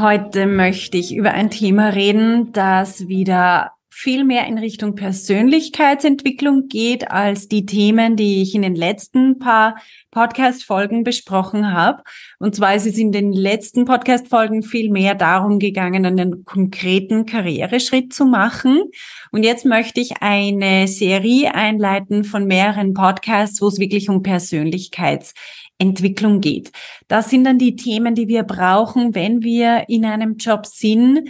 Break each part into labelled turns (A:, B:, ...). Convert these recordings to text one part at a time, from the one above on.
A: heute möchte ich über ein Thema reden, das wieder viel mehr in Richtung Persönlichkeitsentwicklung geht als die Themen, die ich in den letzten paar Podcast-Folgen besprochen habe. Und zwar ist es in den letzten Podcast-Folgen viel mehr darum gegangen, einen konkreten Karriereschritt zu machen. Und jetzt möchte ich eine Serie einleiten von mehreren Podcasts, wo es wirklich um Persönlichkeits Entwicklung geht. Das sind dann die Themen, die wir brauchen, wenn wir in einem Job sind,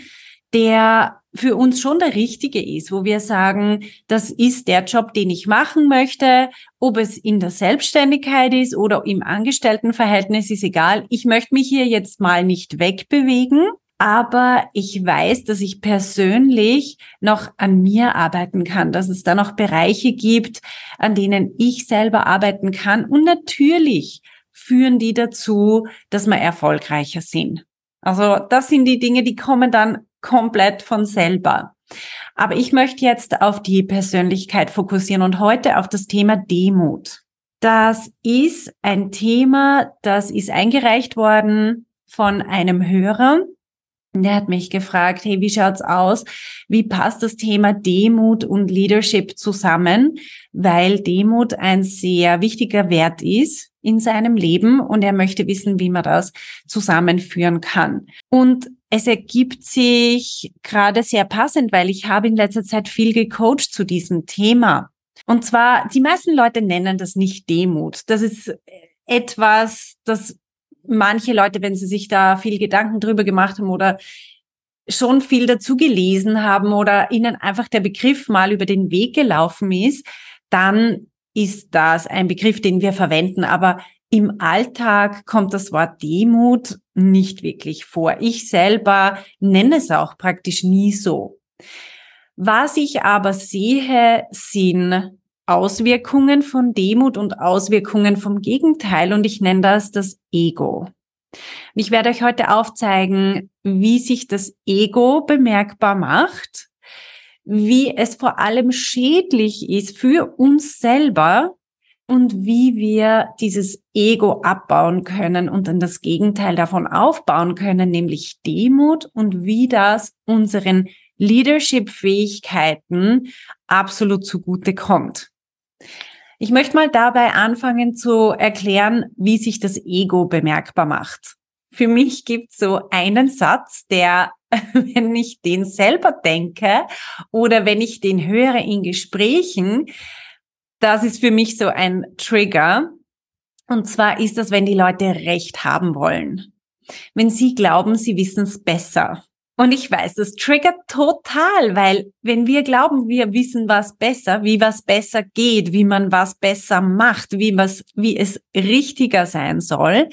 A: der für uns schon der richtige ist, wo wir sagen, das ist der Job, den ich machen möchte, ob es in der Selbstständigkeit ist oder im Angestelltenverhältnis, ist egal. Ich möchte mich hier jetzt mal nicht wegbewegen, aber ich weiß, dass ich persönlich noch an mir arbeiten kann, dass es da noch Bereiche gibt, an denen ich selber arbeiten kann. Und natürlich führen die dazu, dass wir erfolgreicher sind. Also das sind die Dinge, die kommen dann komplett von selber. Aber ich möchte jetzt auf die Persönlichkeit fokussieren und heute auf das Thema Demut. Das ist ein Thema, das ist eingereicht worden von einem Hörer. Der hat mich gefragt, hey, wie schaut's aus? Wie passt das Thema Demut und Leadership zusammen? Weil Demut ein sehr wichtiger Wert ist in seinem Leben und er möchte wissen, wie man das zusammenführen kann. Und es ergibt sich gerade sehr passend, weil ich habe in letzter Zeit viel gecoacht zu diesem Thema. Und zwar, die meisten Leute nennen das nicht Demut. Das ist etwas, das manche Leute, wenn sie sich da viel Gedanken drüber gemacht haben oder schon viel dazu gelesen haben oder ihnen einfach der Begriff mal über den Weg gelaufen ist, dann ist das ein Begriff, den wir verwenden, aber im Alltag kommt das Wort Demut nicht wirklich vor. Ich selber nenne es auch praktisch nie so. Was ich aber sehe, sind Auswirkungen von Demut und Auswirkungen vom Gegenteil und ich nenne das das Ego. ich werde euch heute aufzeigen, wie sich das Ego bemerkbar macht wie es vor allem schädlich ist für uns selber und wie wir dieses Ego abbauen können und dann das Gegenteil davon aufbauen können, nämlich Demut und wie das unseren Leadership-Fähigkeiten absolut zugute kommt. Ich möchte mal dabei anfangen zu erklären, wie sich das Ego bemerkbar macht. Für mich gibt es so einen Satz, der wenn ich den selber denke oder wenn ich den höre in Gesprächen, das ist für mich so ein Trigger. Und zwar ist das, wenn die Leute Recht haben wollen. Wenn sie glauben, sie wissen es besser. Und ich weiß, das triggert total, weil wenn wir glauben, wir wissen was besser, wie was besser geht, wie man was besser macht, wie was, wie es richtiger sein soll,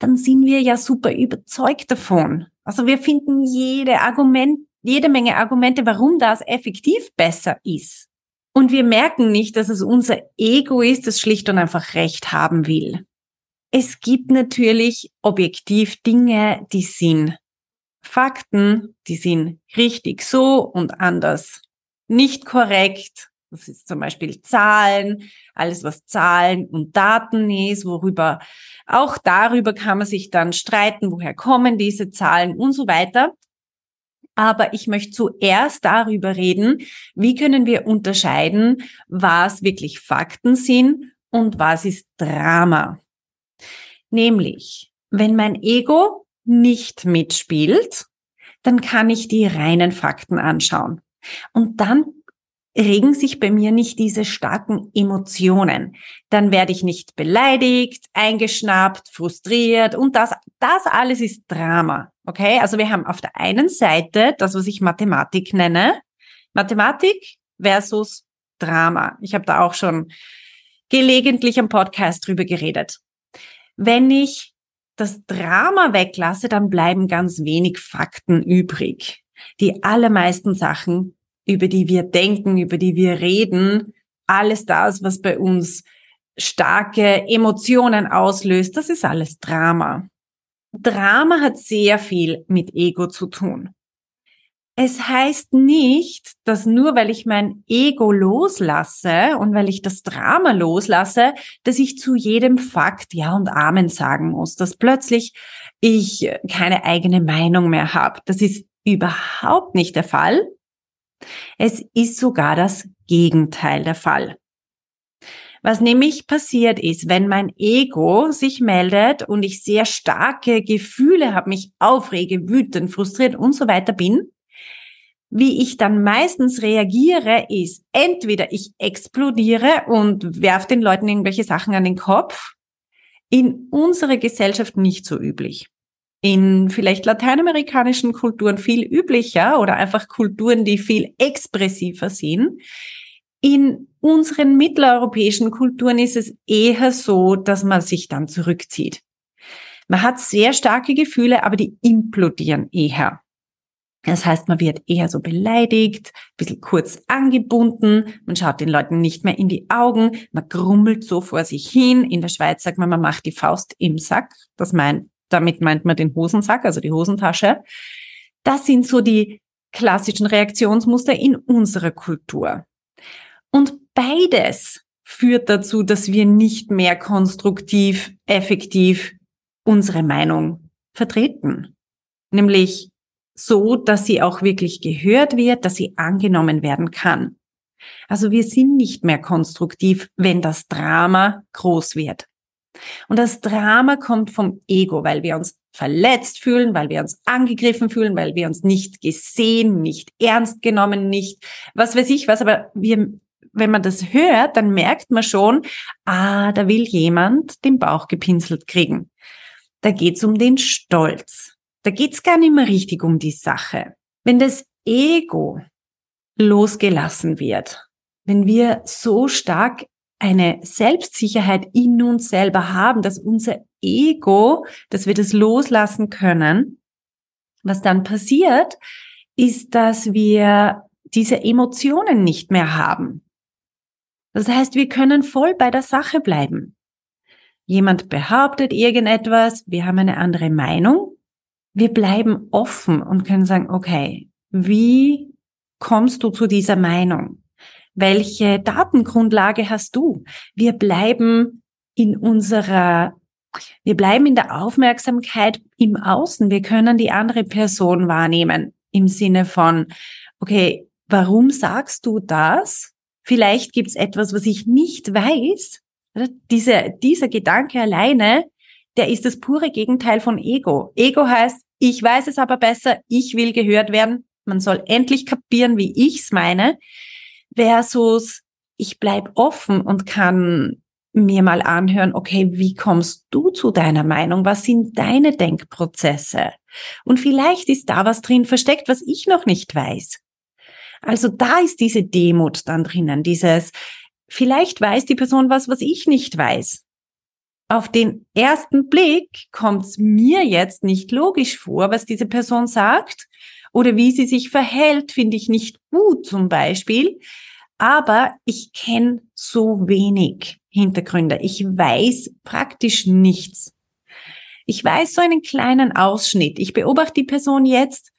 A: dann sind wir ja super überzeugt davon. Also wir finden jede Argument, jede Menge Argumente, warum das effektiv besser ist. Und wir merken nicht, dass es unser Ego ist, das schlicht und einfach Recht haben will. Es gibt natürlich objektiv Dinge, die sind Fakten, die sind richtig so und anders nicht korrekt. Das ist zum Beispiel Zahlen, alles was Zahlen und Daten ist, worüber auch darüber kann man sich dann streiten, woher kommen diese Zahlen und so weiter. Aber ich möchte zuerst darüber reden, wie können wir unterscheiden, was wirklich Fakten sind und was ist Drama. Nämlich, wenn mein Ego nicht mitspielt, dann kann ich die reinen Fakten anschauen. Und dann regen sich bei mir nicht diese starken Emotionen. Dann werde ich nicht beleidigt, eingeschnappt, frustriert und das, das alles ist Drama. Okay? Also wir haben auf der einen Seite das, was ich Mathematik nenne. Mathematik versus Drama. Ich habe da auch schon gelegentlich am Podcast drüber geredet. Wenn ich das Drama weglasse, dann bleiben ganz wenig Fakten übrig. Die allermeisten Sachen, über die wir denken, über die wir reden, alles das, was bei uns starke Emotionen auslöst, das ist alles Drama. Drama hat sehr viel mit Ego zu tun. Es heißt nicht, dass nur weil ich mein Ego loslasse und weil ich das Drama loslasse, dass ich zu jedem Fakt Ja und Amen sagen muss, dass plötzlich ich keine eigene Meinung mehr habe. Das ist überhaupt nicht der Fall. Es ist sogar das Gegenteil der Fall. Was nämlich passiert ist, wenn mein Ego sich meldet und ich sehr starke Gefühle habe, mich aufrege, wütend, frustriert und so weiter bin, wie ich dann meistens reagiere, ist entweder ich explodiere und werf den Leuten irgendwelche Sachen an den Kopf. In unserer Gesellschaft nicht so üblich. In vielleicht lateinamerikanischen Kulturen viel üblicher oder einfach Kulturen, die viel expressiver sind. In unseren mitteleuropäischen Kulturen ist es eher so, dass man sich dann zurückzieht. Man hat sehr starke Gefühle, aber die implodieren eher. Das heißt, man wird eher so beleidigt, ein bisschen kurz angebunden, man schaut den Leuten nicht mehr in die Augen, man grummelt so vor sich hin. In der Schweiz sagt man, man macht die Faust im Sack. Das meint, damit meint man den Hosensack, also die Hosentasche. Das sind so die klassischen Reaktionsmuster in unserer Kultur. Und beides führt dazu, dass wir nicht mehr konstruktiv, effektiv unsere Meinung vertreten. Nämlich so, dass sie auch wirklich gehört wird, dass sie angenommen werden kann. Also wir sind nicht mehr konstruktiv, wenn das Drama groß wird. Und das Drama kommt vom Ego, weil wir uns verletzt fühlen, weil wir uns angegriffen fühlen, weil wir uns nicht gesehen, nicht ernst genommen, nicht was weiß ich was. Aber wir, wenn man das hört, dann merkt man schon, ah, da will jemand den Bauch gepinselt kriegen. Da geht's um den Stolz. Da geht's gar nicht mehr richtig um die Sache. Wenn das Ego losgelassen wird, wenn wir so stark eine Selbstsicherheit in uns selber haben, dass unser Ego, dass wir das loslassen können, was dann passiert, ist, dass wir diese Emotionen nicht mehr haben. Das heißt, wir können voll bei der Sache bleiben. Jemand behauptet irgendetwas, wir haben eine andere Meinung. Wir bleiben offen und können sagen, okay, wie kommst du zu dieser Meinung? Welche Datengrundlage hast du? Wir bleiben in unserer, wir bleiben in der Aufmerksamkeit im Außen. Wir können die andere Person wahrnehmen im Sinne von, okay, warum sagst du das? Vielleicht gibt es etwas, was ich nicht weiß. Diese, dieser Gedanke alleine, der ist das pure Gegenteil von Ego. Ego heißt, ich weiß es aber besser, ich will gehört werden. Man soll endlich kapieren, wie ich's meine versus ich bleib offen und kann mir mal anhören, okay, wie kommst du zu deiner Meinung? Was sind deine Denkprozesse? Und vielleicht ist da was drin versteckt, was ich noch nicht weiß. Also da ist diese Demut dann drinnen, dieses, vielleicht weiß die Person was, was ich nicht weiß. Auf den ersten Blick kommt es mir jetzt nicht logisch vor, was diese Person sagt oder wie sie sich verhält, finde ich nicht gut zum Beispiel. Aber ich kenne so wenig Hintergründe. Ich weiß praktisch nichts. Ich weiß so einen kleinen Ausschnitt. Ich beobachte die Person jetzt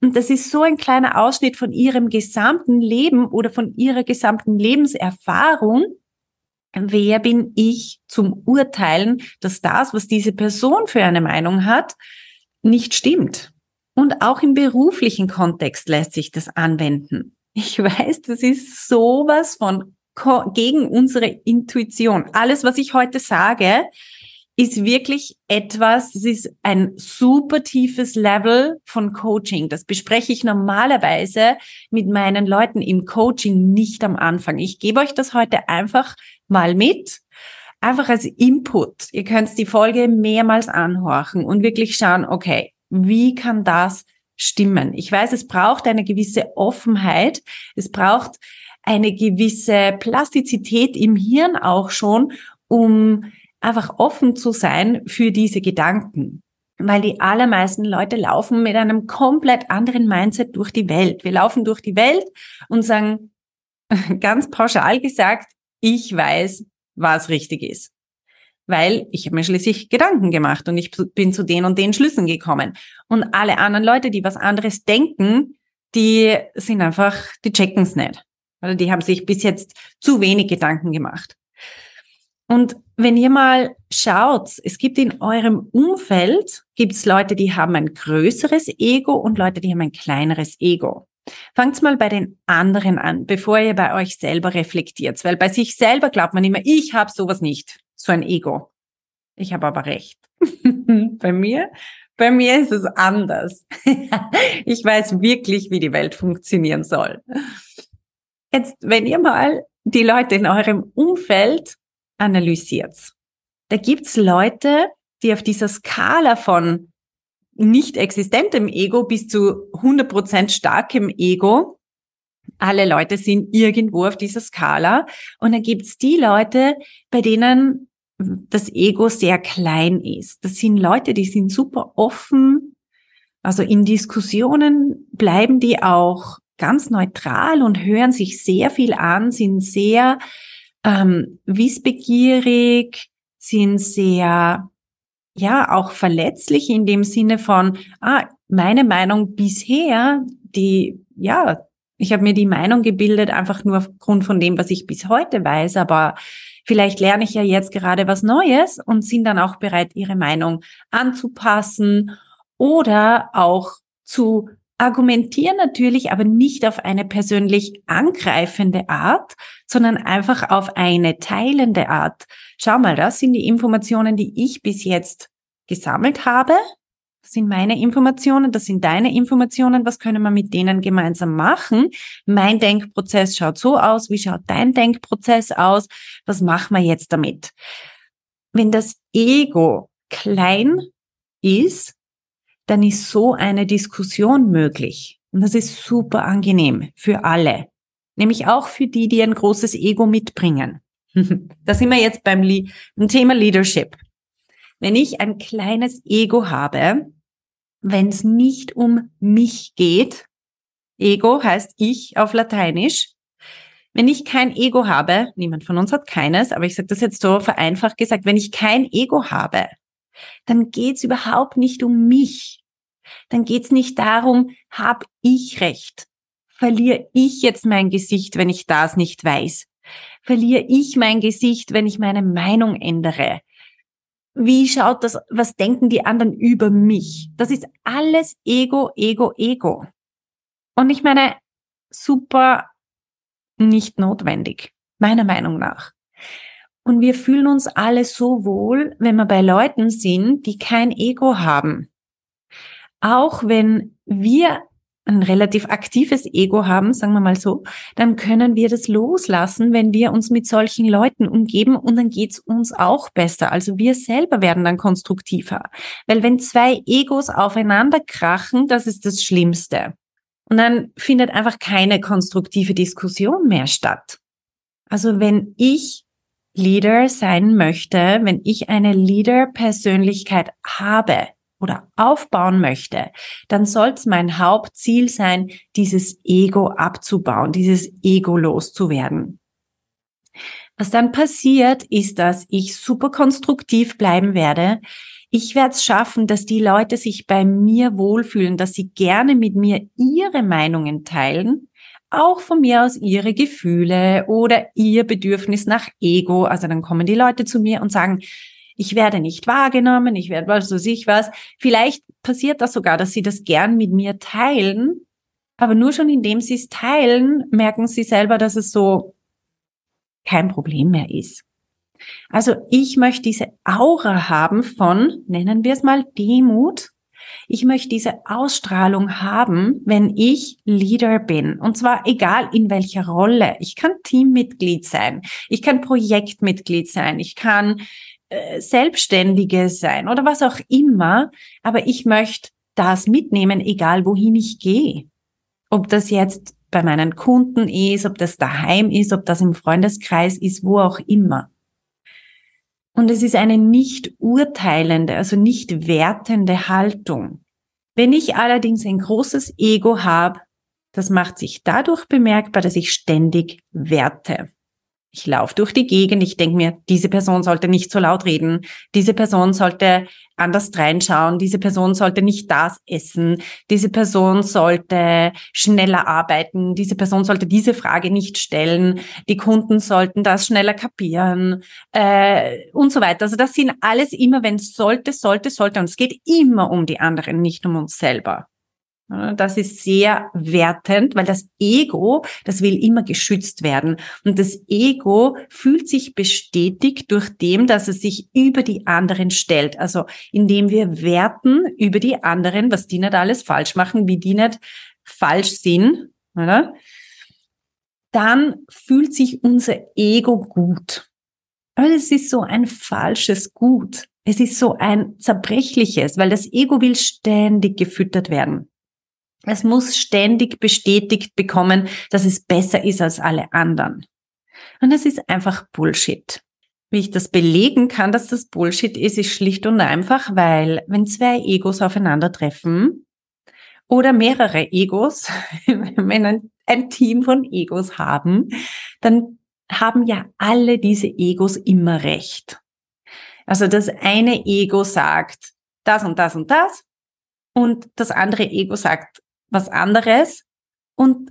A: und das ist so ein kleiner Ausschnitt von ihrem gesamten Leben oder von ihrer gesamten Lebenserfahrung. Wer bin ich zum Urteilen, dass das, was diese Person für eine Meinung hat, nicht stimmt? Und auch im beruflichen Kontext lässt sich das anwenden. Ich weiß, das ist sowas von gegen unsere Intuition. Alles, was ich heute sage, ist wirklich etwas, das ist ein super tiefes Level von Coaching. Das bespreche ich normalerweise mit meinen Leuten im Coaching nicht am Anfang. Ich gebe euch das heute einfach mal mit, einfach als Input. Ihr könnt die Folge mehrmals anhorchen und wirklich schauen, okay, wie kann das stimmen? Ich weiß, es braucht eine gewisse Offenheit. Es braucht eine gewisse Plastizität im Hirn auch schon, um einfach offen zu sein für diese Gedanken. Weil die allermeisten Leute laufen mit einem komplett anderen Mindset durch die Welt. Wir laufen durch die Welt und sagen, ganz pauschal gesagt, ich weiß, was richtig ist. Weil ich habe mir schließlich Gedanken gemacht und ich bin zu den und den Schlüssen gekommen. Und alle anderen Leute, die was anderes denken, die sind einfach, die checken es nicht. Oder die haben sich bis jetzt zu wenig Gedanken gemacht. Und wenn ihr mal schaut, es gibt in eurem Umfeld, gibt es Leute, die haben ein größeres Ego und Leute, die haben ein kleineres Ego. Fangt mal bei den anderen an, bevor ihr bei euch selber reflektiert. Weil bei sich selber glaubt man immer, ich habe sowas nicht, so ein Ego. Ich habe aber recht. bei mir, bei mir ist es anders. ich weiß wirklich, wie die Welt funktionieren soll. Jetzt, wenn ihr mal die Leute in eurem Umfeld analysiert, da gibt's Leute, die auf dieser Skala von nicht existentem Ego bis zu 100% starkem Ego. Alle Leute sind irgendwo auf dieser Skala. Und dann gibt's die Leute, bei denen das Ego sehr klein ist. Das sind Leute, die sind super offen. Also in Diskussionen bleiben die auch ganz neutral und hören sich sehr viel an, sind sehr ähm, wissbegierig, sind sehr ja auch verletzlich in dem Sinne von, ah, meine Meinung bisher, die, ja, ich habe mir die Meinung gebildet, einfach nur aufgrund von dem, was ich bis heute weiß, aber vielleicht lerne ich ja jetzt gerade was Neues und sind dann auch bereit, ihre Meinung anzupassen oder auch zu argumentieren natürlich, aber nicht auf eine persönlich angreifende Art, sondern einfach auf eine teilende Art. Schau mal, das sind die Informationen, die ich bis jetzt gesammelt habe. Das sind meine Informationen, das sind deine Informationen. Was können wir mit denen gemeinsam machen? Mein Denkprozess schaut so aus. Wie schaut dein Denkprozess aus? Was machen wir jetzt damit? Wenn das Ego klein ist, dann ist so eine Diskussion möglich. Und das ist super angenehm für alle. Nämlich auch für die, die ein großes Ego mitbringen. da sind wir jetzt beim, Le Thema Leadership. Wenn ich ein kleines Ego habe, wenn es nicht um mich geht, Ego heißt ich auf Lateinisch, wenn ich kein Ego habe, niemand von uns hat keines, aber ich sage das jetzt so vereinfacht gesagt, wenn ich kein Ego habe, dann geht's überhaupt nicht um mich. Dann geht's nicht darum, hab ich recht. Verliere ich jetzt mein Gesicht, wenn ich das nicht weiß? Verliere ich mein Gesicht, wenn ich meine Meinung ändere? Wie schaut das, was denken die anderen über mich? Das ist alles Ego, Ego, Ego. Und ich meine, super nicht notwendig, meiner Meinung nach. Und wir fühlen uns alle so wohl, wenn wir bei Leuten sind, die kein Ego haben. Auch wenn wir ein relativ aktives Ego haben, sagen wir mal so, dann können wir das loslassen, wenn wir uns mit solchen Leuten umgeben und dann geht's uns auch besser. Also wir selber werden dann konstruktiver. Weil wenn zwei Egos aufeinander krachen, das ist das Schlimmste. Und dann findet einfach keine konstruktive Diskussion mehr statt. Also wenn ich Leader sein möchte, wenn ich eine Leader-Persönlichkeit habe oder aufbauen möchte, dann soll es mein Hauptziel sein, dieses Ego abzubauen, dieses Ego loszuwerden. Was dann passiert, ist, dass ich super konstruktiv bleiben werde. Ich werde es schaffen, dass die Leute sich bei mir wohlfühlen, dass sie gerne mit mir ihre Meinungen teilen auch von mir aus ihre Gefühle oder ihr Bedürfnis nach Ego. Also dann kommen die Leute zu mir und sagen, ich werde nicht wahrgenommen, ich werde was weiß ich was. Vielleicht passiert das sogar, dass sie das gern mit mir teilen, aber nur schon indem sie es teilen, merken sie selber, dass es so kein Problem mehr ist. Also ich möchte diese Aura haben von, nennen wir es mal Demut, ich möchte diese Ausstrahlung haben, wenn ich Leader bin. Und zwar egal in welcher Rolle. Ich kann Teammitglied sein. Ich kann Projektmitglied sein. Ich kann äh, Selbstständige sein oder was auch immer. Aber ich möchte das mitnehmen, egal wohin ich gehe. Ob das jetzt bei meinen Kunden ist, ob das daheim ist, ob das im Freundeskreis ist, wo auch immer. Und es ist eine nicht urteilende, also nicht wertende Haltung. Wenn ich allerdings ein großes Ego habe, das macht sich dadurch bemerkbar, dass ich ständig werte. Ich laufe durch die Gegend, ich denke mir, diese Person sollte nicht so laut reden, diese Person sollte anders reinschauen, diese Person sollte nicht das essen, diese Person sollte schneller arbeiten, diese Person sollte diese Frage nicht stellen, die Kunden sollten das schneller kapieren äh, und so weiter. Also das sind alles immer, wenn sollte, sollte, sollte und es geht immer um die anderen, nicht um uns selber. Das ist sehr wertend, weil das Ego, das will immer geschützt werden. Und das Ego fühlt sich bestätigt durch dem, dass es sich über die anderen stellt. Also indem wir werten über die anderen, was die nicht alles falsch machen, wie die nicht falsch sind, oder? dann fühlt sich unser Ego gut. Aber es ist so ein falsches Gut. Es ist so ein zerbrechliches, weil das Ego will ständig gefüttert werden. Es muss ständig bestätigt bekommen, dass es besser ist als alle anderen. Und das ist einfach Bullshit. Wie ich das belegen kann, dass das Bullshit ist, ist schlicht und einfach, weil wenn zwei Egos aufeinandertreffen oder mehrere Egos, wenn ein, ein Team von Egos haben, dann haben ja alle diese Egos immer recht. Also das eine Ego sagt das und das und das und das andere Ego sagt was anderes und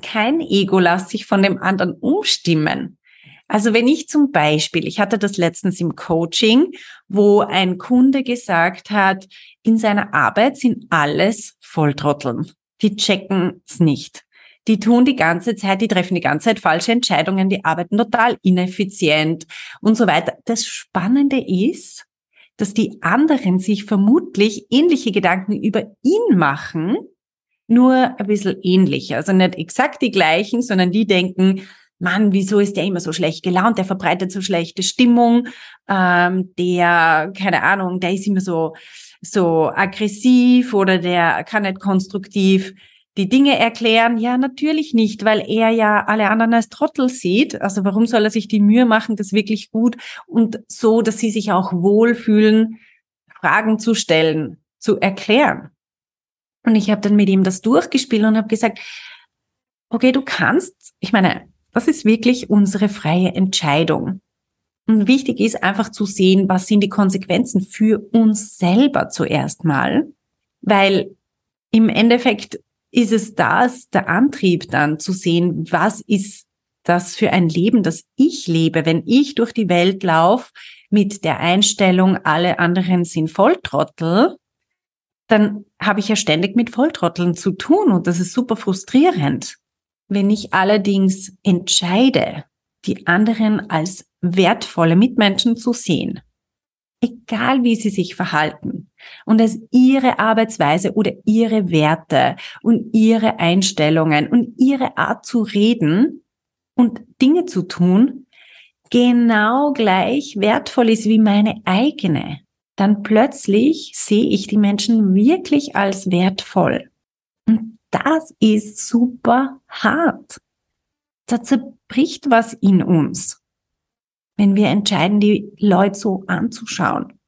A: kein Ego lässt sich von dem anderen umstimmen. Also wenn ich zum Beispiel, ich hatte das letztens im Coaching, wo ein Kunde gesagt hat, in seiner Arbeit sind alles Volltrotteln. Die checken es nicht. Die tun die ganze Zeit, die treffen die ganze Zeit falsche Entscheidungen, die arbeiten total ineffizient und so weiter. Das Spannende ist, dass die anderen sich vermutlich ähnliche Gedanken über ihn machen, nur ein bisschen ähnlich. Also nicht exakt die gleichen, sondern die denken, Mann, wieso ist der immer so schlecht gelaunt? Der verbreitet so schlechte Stimmung. Ähm, der, keine Ahnung, der ist immer so, so aggressiv oder der kann nicht konstruktiv die Dinge erklären. Ja, natürlich nicht, weil er ja alle anderen als Trottel sieht. Also warum soll er sich die Mühe machen, das wirklich gut und so, dass sie sich auch wohlfühlen, Fragen zu stellen, zu erklären? Und ich habe dann mit ihm das durchgespielt und habe gesagt, okay, du kannst, ich meine, das ist wirklich unsere freie Entscheidung. Und wichtig ist einfach zu sehen, was sind die Konsequenzen für uns selber zuerst mal, weil im Endeffekt ist es das, der Antrieb dann zu sehen, was ist das für ein Leben, das ich lebe, wenn ich durch die Welt laufe mit der Einstellung, alle anderen sind Volltrottel, dann habe ich ja ständig mit Volltrotteln zu tun und das ist super frustrierend. Wenn ich allerdings entscheide, die anderen als wertvolle Mitmenschen zu sehen, egal wie sie sich verhalten und es ihre Arbeitsweise oder ihre Werte und ihre Einstellungen und ihre Art zu reden und Dinge zu tun, genau gleich wertvoll ist wie meine eigene, dann plötzlich sehe ich die Menschen wirklich als wertvoll. Und das ist super hart. Da zerbricht was in uns, wenn wir entscheiden, die Leute so anzuschauen.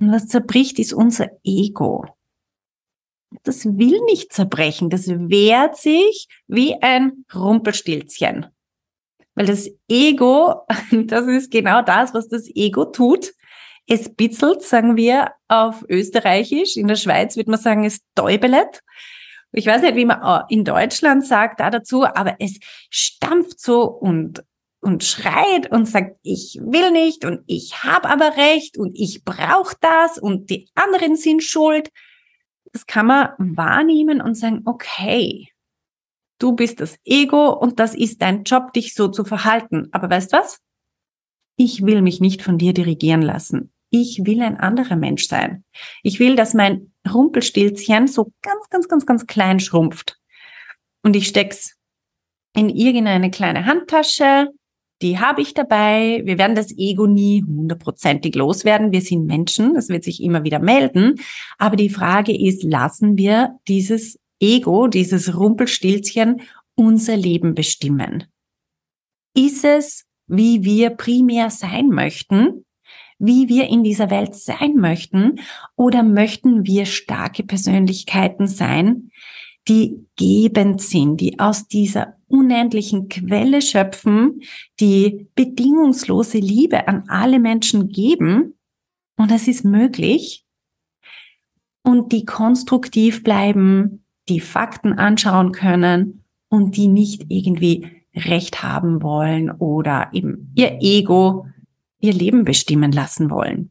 A: Und was zerbricht, ist unser Ego. Das will nicht zerbrechen, das wehrt sich wie ein Rumpelstilzchen. Weil das Ego, das ist genau das, was das Ego tut. Es bitzelt, sagen wir auf Österreichisch. In der Schweiz wird man sagen, es täubelet. Ich weiß nicht, wie man äh, in Deutschland sagt da dazu, aber es stampft so und und schreit und sagt, ich will nicht und ich habe aber recht und ich brauche das und die anderen sind schuld. Das kann man wahrnehmen und sagen, okay, du bist das Ego und das ist dein Job, dich so zu verhalten. Aber weißt was? Ich will mich nicht von dir dirigieren lassen ich will ein anderer Mensch sein. Ich will, dass mein Rumpelstilzchen so ganz, ganz, ganz, ganz klein schrumpft. Und ich steck's in irgendeine kleine Handtasche, die habe ich dabei. Wir werden das Ego nie hundertprozentig loswerden. Wir sind Menschen, es wird sich immer wieder melden. Aber die Frage ist, lassen wir dieses Ego, dieses Rumpelstilzchen unser Leben bestimmen? Ist es, wie wir primär sein möchten? Wie wir in dieser Welt sein möchten? Oder möchten wir starke Persönlichkeiten sein, die gebend sind, die aus dieser unendlichen Quelle schöpfen, die bedingungslose Liebe an alle Menschen geben? Und es ist möglich. Und die konstruktiv bleiben, die Fakten anschauen können und die nicht irgendwie Recht haben wollen oder eben ihr Ego ihr Leben bestimmen lassen wollen.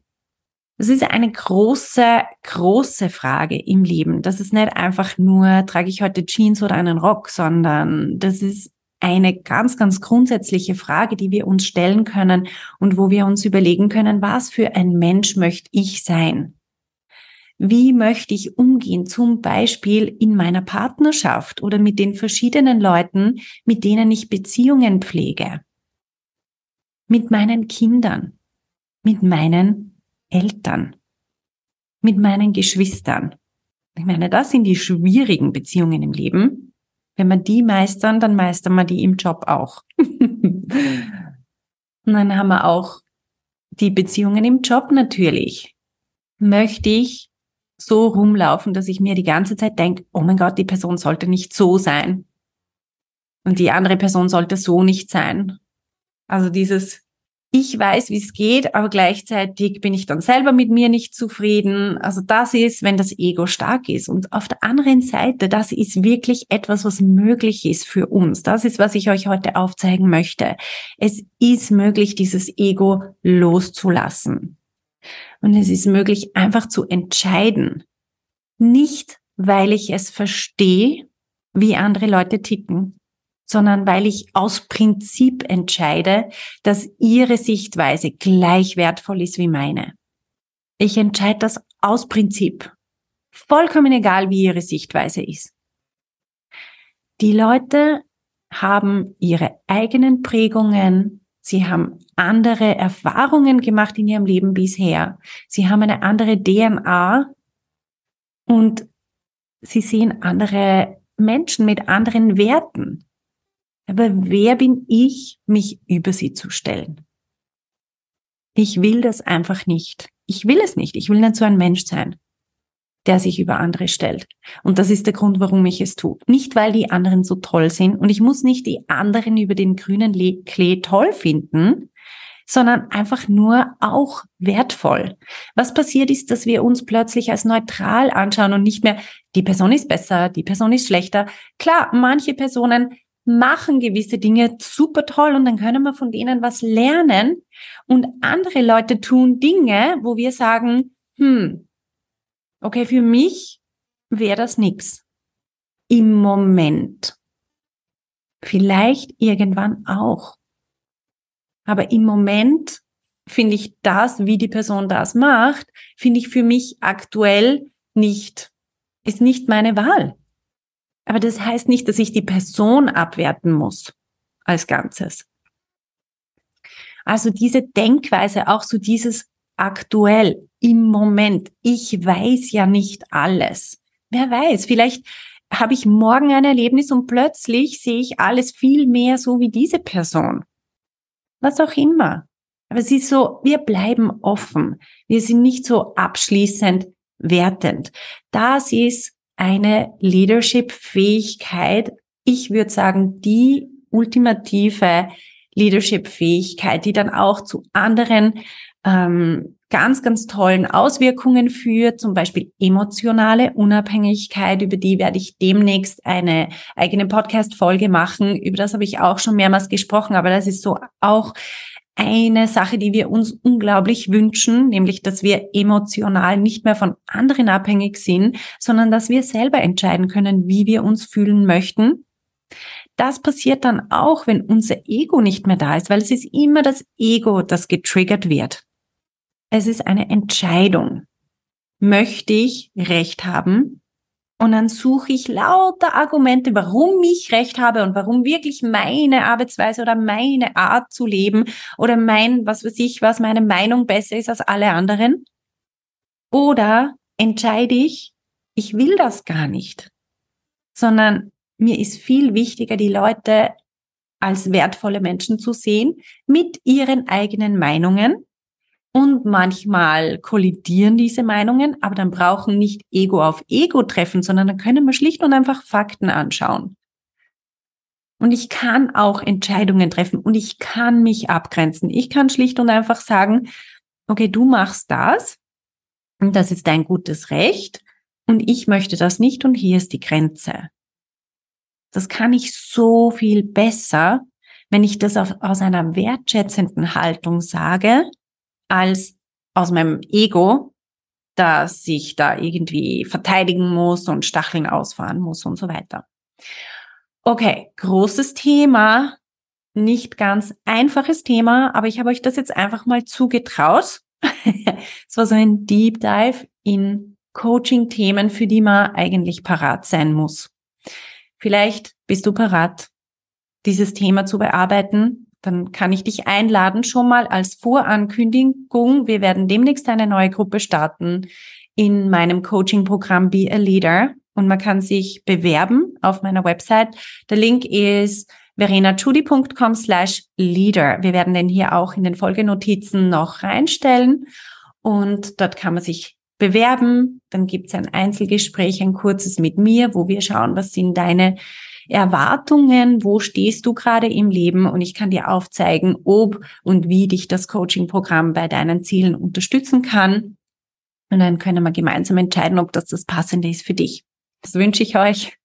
A: Das ist eine große, große Frage im Leben. Das ist nicht einfach nur, trage ich heute Jeans oder einen Rock, sondern das ist eine ganz, ganz grundsätzliche Frage, die wir uns stellen können und wo wir uns überlegen können, was für ein Mensch möchte ich sein? Wie möchte ich umgehen, zum Beispiel in meiner Partnerschaft oder mit den verschiedenen Leuten, mit denen ich Beziehungen pflege? Mit meinen Kindern, mit meinen Eltern, mit meinen Geschwistern. Ich meine, das sind die schwierigen Beziehungen im Leben. Wenn wir die meistern, dann meistern wir die im Job auch. Und dann haben wir auch die Beziehungen im Job natürlich. Möchte ich so rumlaufen, dass ich mir die ganze Zeit denke, oh mein Gott, die Person sollte nicht so sein. Und die andere Person sollte so nicht sein. Also dieses, ich weiß, wie es geht, aber gleichzeitig bin ich dann selber mit mir nicht zufrieden. Also das ist, wenn das Ego stark ist. Und auf der anderen Seite, das ist wirklich etwas, was möglich ist für uns. Das ist, was ich euch heute aufzeigen möchte. Es ist möglich, dieses Ego loszulassen. Und es ist möglich, einfach zu entscheiden. Nicht, weil ich es verstehe, wie andere Leute ticken, sondern weil ich aus Prinzip entscheide, dass ihre Sichtweise gleich wertvoll ist wie meine. Ich entscheide das aus Prinzip. Vollkommen egal, wie ihre Sichtweise ist. Die Leute haben ihre eigenen Prägungen, Sie haben andere Erfahrungen gemacht in ihrem Leben bisher. Sie haben eine andere DNA und sie sehen andere Menschen mit anderen Werten. Aber wer bin ich, mich über sie zu stellen? Ich will das einfach nicht. Ich will es nicht. Ich will nicht so ein Mensch sein der sich über andere stellt. Und das ist der Grund, warum ich es tue. Nicht, weil die anderen so toll sind und ich muss nicht die anderen über den grünen Klee toll finden, sondern einfach nur auch wertvoll. Was passiert ist, dass wir uns plötzlich als neutral anschauen und nicht mehr, die Person ist besser, die Person ist schlechter. Klar, manche Personen machen gewisse Dinge super toll und dann können wir von denen was lernen und andere Leute tun Dinge, wo wir sagen, hm, okay, für mich wäre das nix. Im Moment. Vielleicht irgendwann auch. Aber im Moment finde ich das, wie die Person das macht, finde ich für mich aktuell nicht, ist nicht meine Wahl. Aber das heißt nicht, dass ich die Person abwerten muss als Ganzes. Also diese Denkweise, auch so dieses aktuell, im Moment. Ich weiß ja nicht alles. Wer weiß, vielleicht habe ich morgen ein Erlebnis und plötzlich sehe ich alles viel mehr so wie diese Person. Was auch immer. Aber es ist so, wir bleiben offen. Wir sind nicht so abschließend wertend. Das ist eine Leadership-Fähigkeit. Ich würde sagen, die ultimative Leadership-Fähigkeit, die dann auch zu anderen ähm, ganz, ganz tollen Auswirkungen führt, zum Beispiel emotionale Unabhängigkeit, über die werde ich demnächst eine eigene Podcast-Folge machen. Über das habe ich auch schon mehrmals gesprochen, aber das ist so auch eine Sache, die wir uns unglaublich wünschen, nämlich, dass wir emotional nicht mehr von anderen abhängig sind, sondern dass wir selber entscheiden können, wie wir uns fühlen möchten. Das passiert dann auch, wenn unser Ego nicht mehr da ist, weil es ist immer das Ego, das getriggert wird. Es ist eine Entscheidung. Möchte ich Recht haben? Und dann suche ich lauter Argumente, warum ich Recht habe und warum wirklich meine Arbeitsweise oder meine Art zu leben oder mein, was weiß ich, was meine Meinung besser ist als alle anderen. Oder entscheide ich, ich will das gar nicht, sondern mir ist viel wichtiger, die Leute als wertvolle Menschen zu sehen mit ihren eigenen Meinungen Und manchmal kollidieren diese Meinungen, aber dann brauchen nicht Ego auf Ego treffen, sondern dann können wir schlicht und einfach Fakten anschauen. Und ich kann auch Entscheidungen treffen und ich kann mich abgrenzen. Ich kann schlicht und einfach sagen, okay, du machst das und das ist dein gutes Recht und ich möchte das nicht und hier ist die Grenze. Das kann ich so viel besser, wenn ich das aus einer wertschätzenden Haltung sage, als aus meinem Ego, dass ich da irgendwie verteidigen muss und Stacheln ausfahren muss und so weiter. Okay, großes Thema, nicht ganz einfaches Thema, aber ich habe euch das jetzt einfach mal zugetraut. Es war so ein Deep Dive in Coaching-Themen, für die man eigentlich parat sein muss. Vielleicht bist du parat, dieses Thema zu bearbeiten dann kann ich dich einladen, schon mal als Vorankündigung. Wir werden demnächst eine neue Gruppe starten in meinem Coaching-Programm Be a Leader und man kann sich bewerben auf meiner Website. Der Link ist verenachudi.com slash leader. Wir werden den hier auch in den Folgenotizen noch reinstellen und dort kann man sich bewerben. Dann gibt es ein Einzelgespräch, ein kurzes mit mir, wo wir schauen, was sind deine Erwartungen, wo stehst du gerade im Leben und ich kann dir aufzeigen, ob und wie dich das Coaching-Programm bei deinen Zielen unterstützen kann. Und dann können wir gemeinsam entscheiden, ob das das Passende ist für dich. Das wünsche ich euch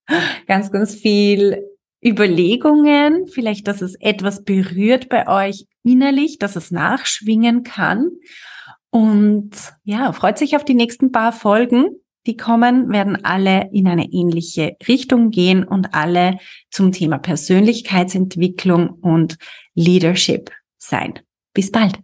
A: ganz, ganz viel Überlegungen, vielleicht, dass es etwas berührt bei euch innerlich, dass es nachschwingen kann. Und ja, freut sich auf die nächsten paar Folgen die kommen, werden alle in eine ähnliche Richtung gehen und alle zum Thema Persönlichkeitsentwicklung und Leadership sein. Bis bald.